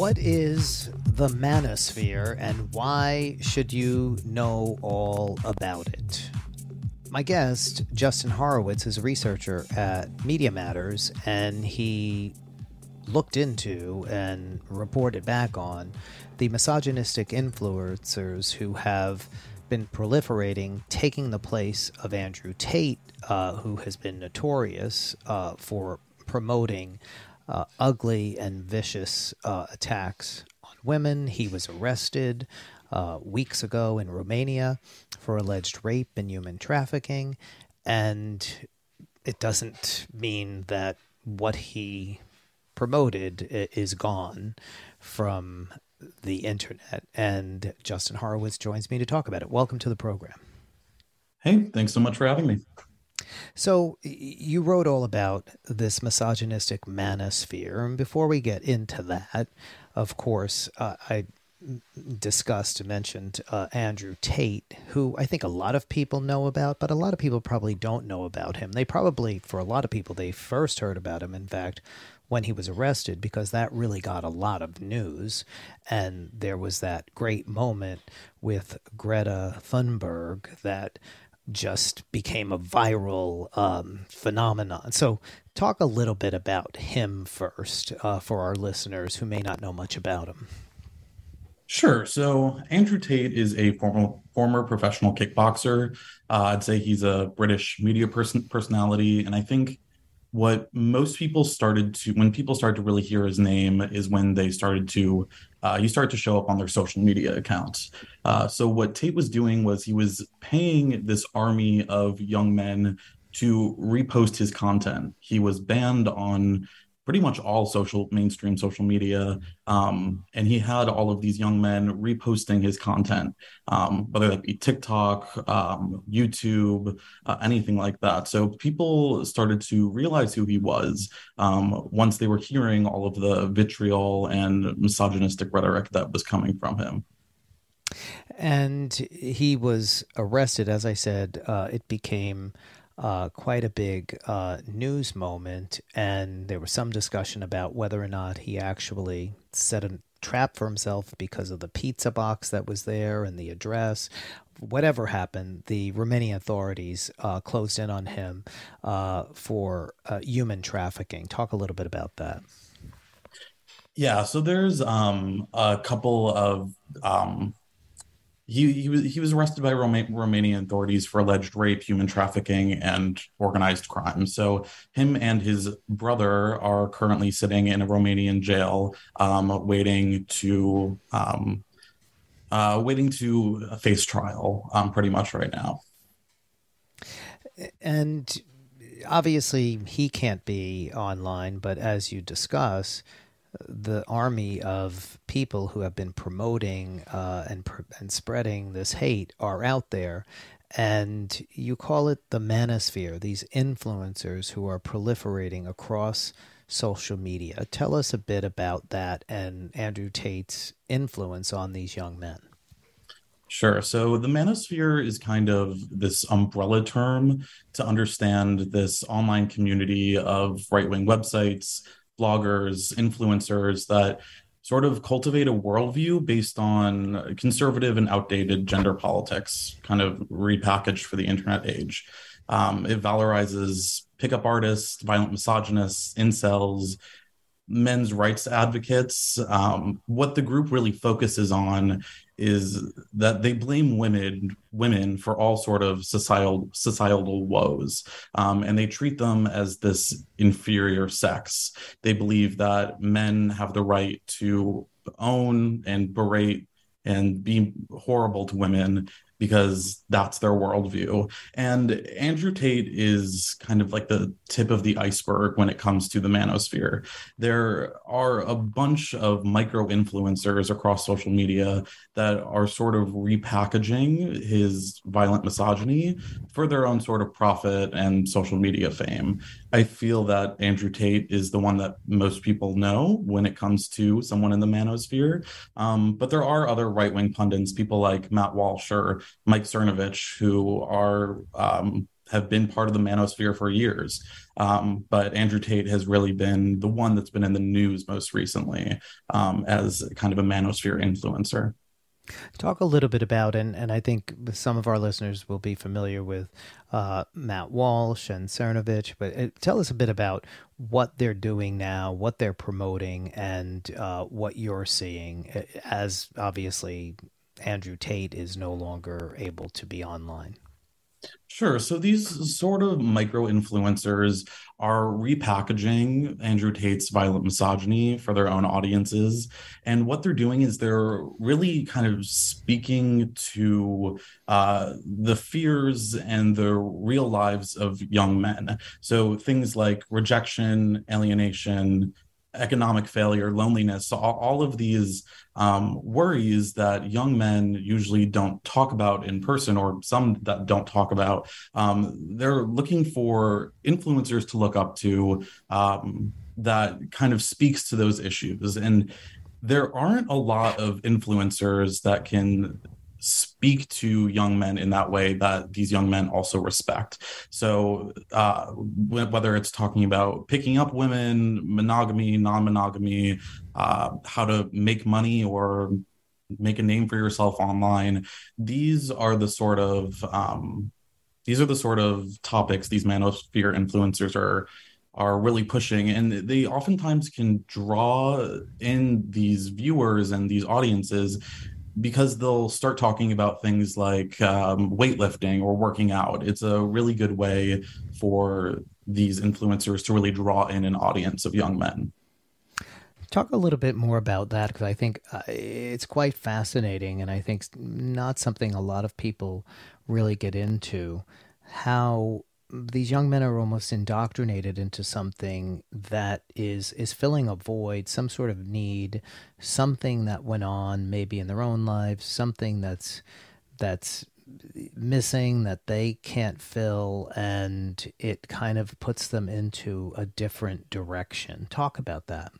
What is the manosphere and why should you know all about it? My guest, Justin Horowitz, is a researcher at Media Matters, and he looked into and reported back on the misogynistic influencers who have been proliferating, taking the place of Andrew Tate, uh, who has been notorious uh, for promoting uh, ugly and vicious uh, attacks on women. He was arrested uh, weeks ago in Romania for alleged rape and human trafficking. And it doesn't mean that what he promoted is gone from the internet. And Justin Horowitz joins me to talk about it. Welcome to the program. Hey, thanks so much for having me. So, you wrote all about this misogynistic manosphere. And before we get into that, of course, uh, I discussed, mentioned uh, Andrew Tate, who I think a lot of people know about, but a lot of people probably don't know about him. They probably, for a lot of people, they first heard about him, in fact, when he was arrested, because that really got a lot of news. And there was that great moment with Greta Thunberg that just became a viral um, phenomenon. So, talk a little bit about him first uh, for our listeners who may not know much about him. Sure. So Andrew Tate is a former former professional kickboxer. Uh, I'd say he's a British media person personality, and I think what most people started to when people started to really hear his name is when they started to uh, he started to show up on their social media accounts. Uh, so what Tate was doing was he was paying this army of young men to repost his content. He was banned on pretty much all social mainstream social media. Um, and he had all of these young men reposting his content um, whether that be tiktok um, youtube uh, anything like that. So people started to realize who he was um, once they were hearing all of the vitriol and misogynistic rhetoric that was coming from him. And he was arrested as i said uh, it became uh, quite a big uh, news moment, and there was some discussion about whether or not he actually set a trap for himself because of the pizza box that was there and the address. Whatever happened, the Romanian authorities uh, closed in on him uh, for uh, human trafficking. Talk a little bit about that. Yeah, so there's um, a couple of um, he he was he was arrested by Roma- Romanian authorities for alleged rape, human trafficking, and organized crime. So him and his brother are currently sitting in a Romanian jail, um, waiting to um, uh, waiting to face trial, um, pretty much right now. And obviously, he can't be online, but as you discuss the army of people who have been promoting uh, and and spreading this hate are out there, and you call it the manosphere. These influencers who are proliferating across social media. Tell us a bit about that and Andrew Tate's influence on these young men. Sure. So the manosphere is kind of this umbrella term to understand this online community of right wing websites, bloggers, influencers that sort of cultivate a worldview based on conservative and outdated gender politics, kind of repackaged for the internet age. Um, it valorizes pickup artists, violent misogynists, incels, men's rights advocates. Um, what the group really focuses on is that they blame women women for all sort of societal societal woes um, and they treat them as this inferior sex. They believe that men have the right to own and berate and be horrible to women because that's their worldview. And Andrew Tate is kind of like the tip of the iceberg when it comes to the manosphere. There are a bunch of micro influencers across social media that are sort of repackaging his violent misogyny for their own sort of profit and social media fame. I feel that Andrew Tate is the one that most people know when it comes to someone in the manosphere. Um, but there are other right wing pundits, people like Matt Walsh or Mike Cernovich, who are um, have been part of the manosphere for years. Um, but Andrew Tate has really been the one that's been in the news most recently um, as kind of a manosphere influencer. Talk a little bit about, and, and I think some of our listeners will be familiar with uh, Matt Walsh and Cernovich, but uh, tell us a bit about what they're doing now, what they're promoting, and uh, what you're seeing uh, as obviously Andrew Tate is no longer able to be online. Sure. So these sort of micro influencers are repackaging Andrew Tate's violent misogyny for their own audiences. And what they're doing is they're really kind of speaking to uh, the fears and the real lives of young men. So things like rejection, alienation, economic failure, loneliness, so all, all of these um, worries that young men usually don't talk about in person, or some that don't talk about. Um, they're looking for influencers to look up to um, that kind of speaks to those issues. And there aren't a lot of influencers that can speak to young men in that way that these young men also respect. So, uh, whether it's talking about picking up women, monogamy, non monogamy, uh, how to make money or make a name for yourself online, these are the sort of um, these are the sort of topics these manosphere influencers are are really pushing and they oftentimes can draw in these viewers and these audiences because they'll start talking about things like um, weightlifting or working out. It's a really good way for these influencers to really draw in an audience of young men. Talk a little bit more about that because I think uh, it's quite fascinating, and I think not something a lot of people really get into. How these young men are almost indoctrinated into something that is is filling a void, some sort of need, something that went on maybe in their own lives, something that's that's missing that they can't fill and it kind of puts them into a different direction. Talk about that.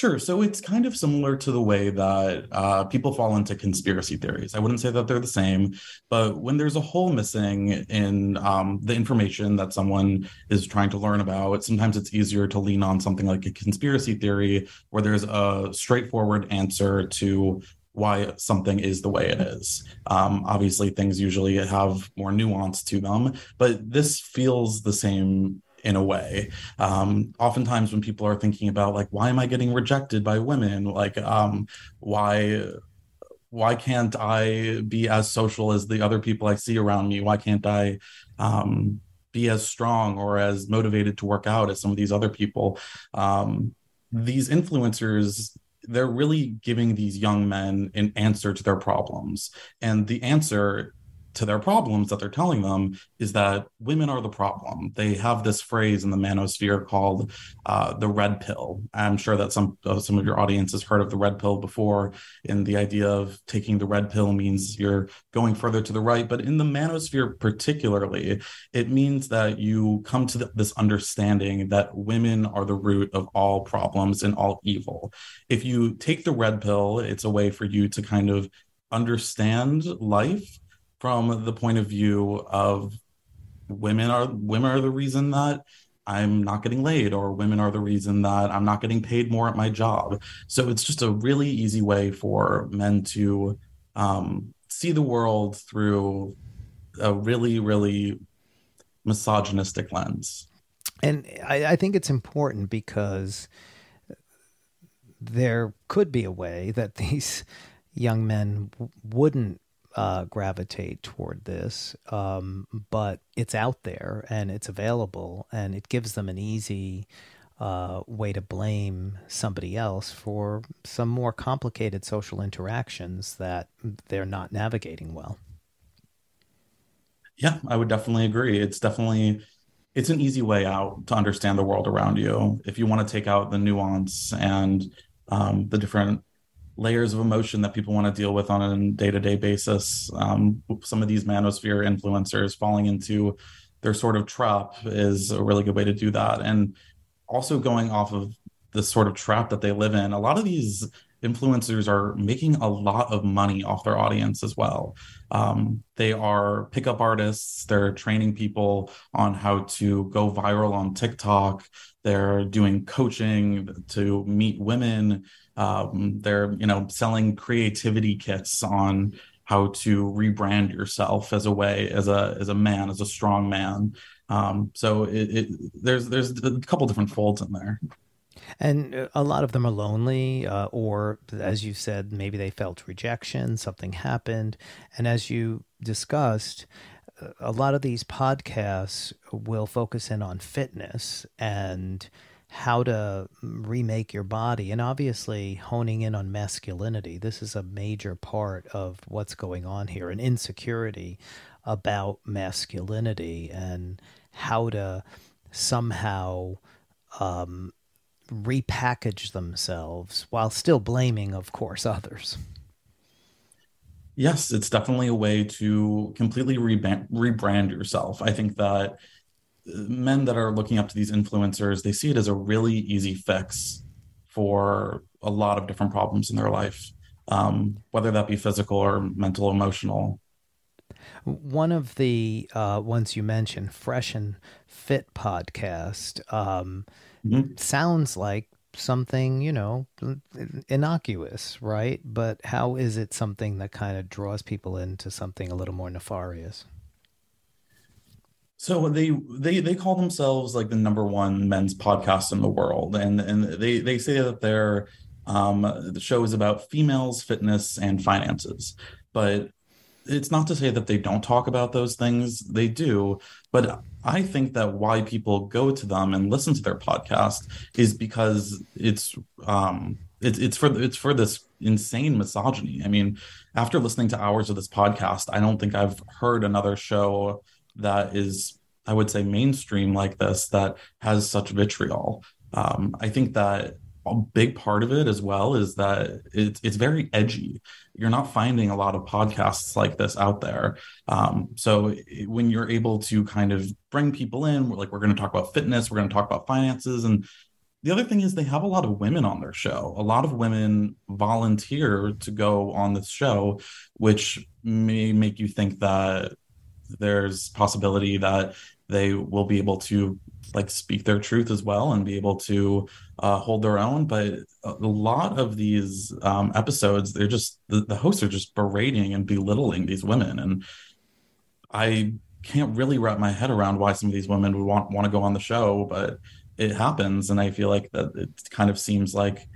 Sure. So it's kind of similar to the way that uh, people fall into conspiracy theories. I wouldn't say that they're the same, but when there's a hole missing in um, the information that someone is trying to learn about, sometimes it's easier to lean on something like a conspiracy theory where there's a straightforward answer to why something is the way it is. Um, obviously, things usually have more nuance to them, but this feels the same in a way. Um, oftentimes, when people are thinking about like, why am I getting rejected by women? Like, um, why why can't I be as social as the other people I see around me? Why can't I um, be as strong or as motivated to work out as some of these other people? Um, these influencers they're really giving these young men an answer to their problems and the answer to their problems that they're telling them is that women are the problem. They have this phrase in the manosphere called uh, the red pill. I'm sure that some uh, some of your audience has heard of the red pill before. And the idea of taking the red pill means you're going further to the right, but in the manosphere particularly, it means that you come to the, this understanding that women are the root of all problems and all evil. If you take the red pill, it's a way for you to kind of understand life from the point of view of women are women are the reason that I'm not getting laid, or women are the reason that I'm not getting paid more at my job. So it's just a really easy way for men to um, see the world through a really, really misogynistic lens. And I, I think it's important because there could be a way that these young men wouldn't uh, gravitate toward this, um, but it's out there and it's available, and it gives them an easy uh, way to blame somebody else for some more complicated social interactions that they're not navigating well. Yeah, I would definitely agree. It's definitely it's an easy way out to understand the world around you if you want to take out the nuance and um, the different layers of emotion that people want to deal with on a day-to-day basis um, some of these manosphere influencers falling into their sort of trap is a really good way to do that and also going off of the sort of trap that they live in a lot of these influencers are making a lot of money off their audience as well. Um, they are pickup artists. They're training people on how to go viral on TikTok. They're doing coaching to meet women. Um, they're you know selling creativity kits on how to rebrand yourself as a way as a as a man as a strong man. Um, so it, it, there's there's a couple different folds in there. And uh, a lot of them are lonely, uh, or as you said, maybe they felt rejection, something happened. And as you discussed, uh, a lot of these podcasts will focus in on fitness and how to remake your body and obviously honing in on masculinity. This is a major part of what's going on here an insecurity about masculinity and how to somehow um, repackage themselves while still blaming, of course, others. Yes, it's definitely a way to completely rebrand yourself. I think that men that are looking up to these influencers, they see it as a really easy fix for a lot of different problems in their life, um, whether that be physical or mental, emotional. One of the uh, ones you mentioned, Fresh and Fit podcast, um, mm-hmm. sounds like something, you know, innocuous, right? But how is it something that kind of draws people into something a little more nefarious? So they they they call themselves like the number one men's podcast in the world, and and they they say that their um, the show is about females, fitness, and finances. But it's not to say that they don't talk about those things; they do. But I think that why people go to them and listen to their podcast is because it's um it's it's for it's for this insane misogyny. I mean, after listening to hours of this podcast, I don't think I've heard another show that is I would say mainstream like this that has such vitriol. Um, I think that a big part of it as well is that it's it's very edgy. You're not finding a lot of podcasts like this out there. Um, so when you're able to kind of bring people in, like we're going to talk about fitness, we're going to talk about finances, and the other thing is they have a lot of women on their show. A lot of women volunteer to go on this show, which may make you think that there's possibility that they will be able to like speak their truth as well and be able to uh, hold their own. But a lot of these um, episodes they're just the, the hosts are just berating and belittling these women. And i can't really wrap my head around why some of these women would want want to go on the show but it happens. And i feel like that it kind of seems like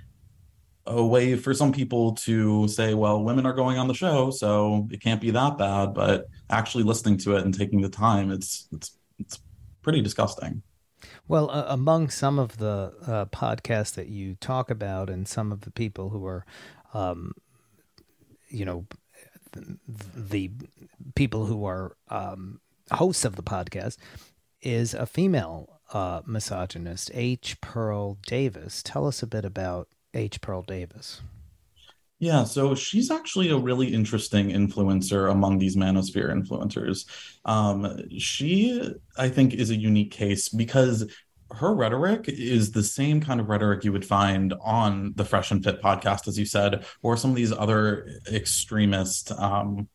a way for some people to say, well, women are going on the show, so it can't be that bad. But actually listening to it and taking the time, it's it's it's pretty disgusting. Well, uh, among some of the uh, podcasts that you talk about, and some of the people who are, um, you know, the, the people who are um, hosts of the podcast, is a female uh, misogynist, H. Pearl Davis. Tell us a bit about H. Pearl Davis. Yeah, so she's actually a really interesting influencer among these manosphere influencers. Um, she, I think, is a unique case because her rhetoric is the same kind of rhetoric you would find on the Fresh and Fit podcast, as you said, or some of these other extremist um,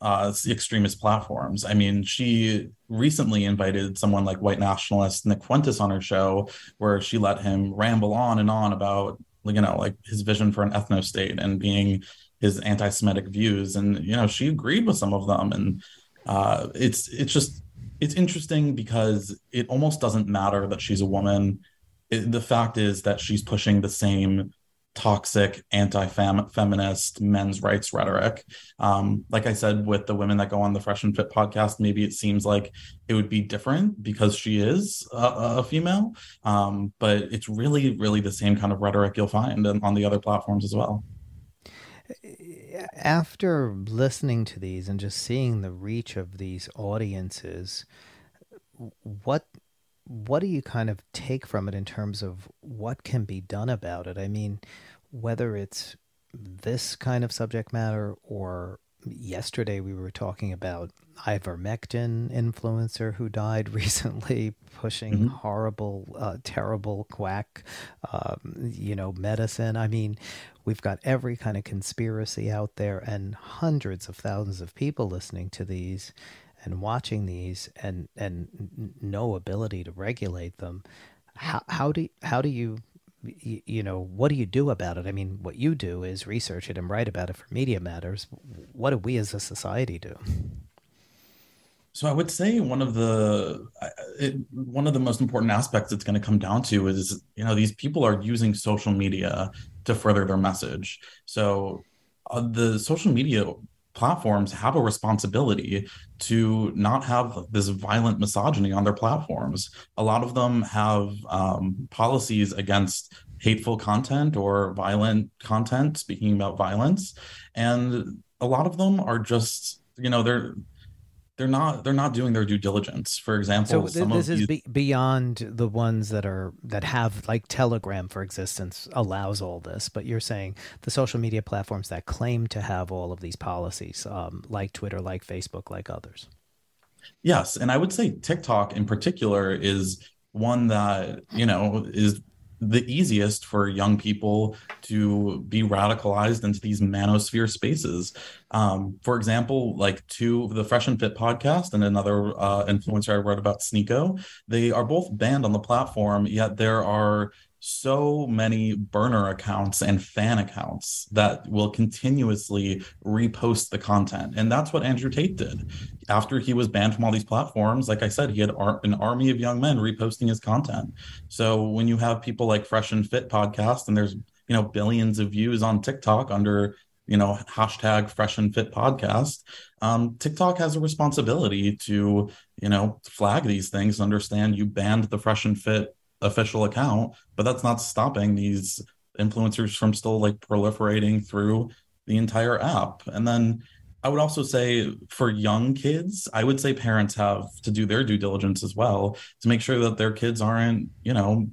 uh, extremist platforms. I mean, she recently invited someone like white nationalist Nick Fuentes on her show, where she let him ramble on and on about you know like his vision for an ethno state and being his anti-Semitic views, and you know she agreed with some of them, and uh, it's it's just it's interesting because it almost doesn't matter that she's a woman. It, the fact is that she's pushing the same toxic anti-feminist men's rights rhetoric. Um, like i said with the women that go on the fresh and fit podcast maybe it seems like it would be different because she is a, a female. Um, but it's really really the same kind of rhetoric you'll find on the other platforms as well. After listening to these and just seeing the reach of these audiences what what do you kind of take from it in terms of what can be done about it? I mean, whether it's this kind of subject matter or yesterday we were talking about ivermectin influencer who died recently, pushing mm-hmm. horrible, uh, terrible quack, um, you know, medicine. I mean, we've got every kind of conspiracy out there, and hundreds of thousands of people listening to these and watching these, and and no ability to regulate them. How how do how do you you know, what do you do about it? I mean, what you do is research it and write about it for Media Matters. What do we as a society do? So I would say one of the it, one of the most important aspects it's going to come down to is you know these people are using social media to further their message. So uh, the social media platforms have a responsibility to not have this violent misogyny on their platforms. A lot of them have um, policies against hateful content or violent content, speaking about violence, and a lot of them are just you know they're they're not they're not doing their due diligence. For example, so th- this is be- beyond the ones that are that have like Telegram, for existence, allows all this. But you're saying the social media platforms that claim to have all of these policies, um, like Twitter, like Facebook, like others. Yes, and I would say TikTok in particular is one that you know is the easiest for young people to be radicalized into these manosphere spaces. Um, for example, like two the Fresh and Fit podcast and another uh, influencer I wrote about, Sneako, they are both banned on the platform, yet there are so many burner accounts and fan accounts that will continuously repost the content. And that's what Andrew Tate did. After he was banned from all these platforms, like I said, he had ar- an army of young men reposting his content. So when you have people like Fresh and Fit podcast and there's, you know, billions of views on TikTok under you know hashtag fresh and fit podcast um, tiktok has a responsibility to you know flag these things understand you banned the fresh and fit official account, but that's not stopping these influencers from still like proliferating through the entire app. And then I would also say for young kids, I would say parents have to do their due diligence as well to make sure that their kids aren't, you know,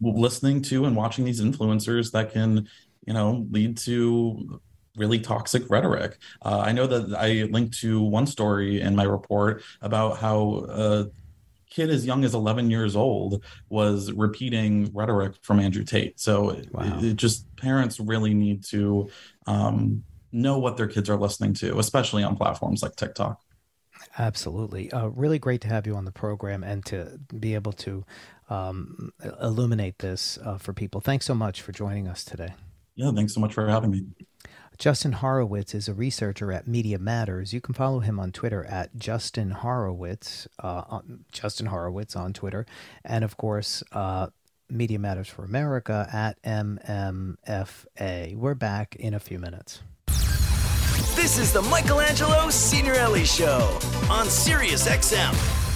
listening to and watching these influencers that can, you know, lead to really toxic rhetoric. Uh, I know that I linked to one story in my report about how uh, kid as young as 11 years old was repeating rhetoric from Andrew Tate. So wow. it, it, just parents really need to um, know what their kids are listening to, especially on platforms like TikTok. Absolutely. Uh, really great to have you on the program and to be able to um, illuminate this uh, for people. Thanks so much for joining us today. Yeah, thanks so much for having me. Justin Horowitz is a researcher at Media Matters. You can follow him on Twitter at Justin Horowitz, uh, Justin Horowitz on Twitter, and of course, uh, Media Matters for America at MMFA. We're back in a few minutes. This is the Michelangelo Signorile Show on Sirius XM.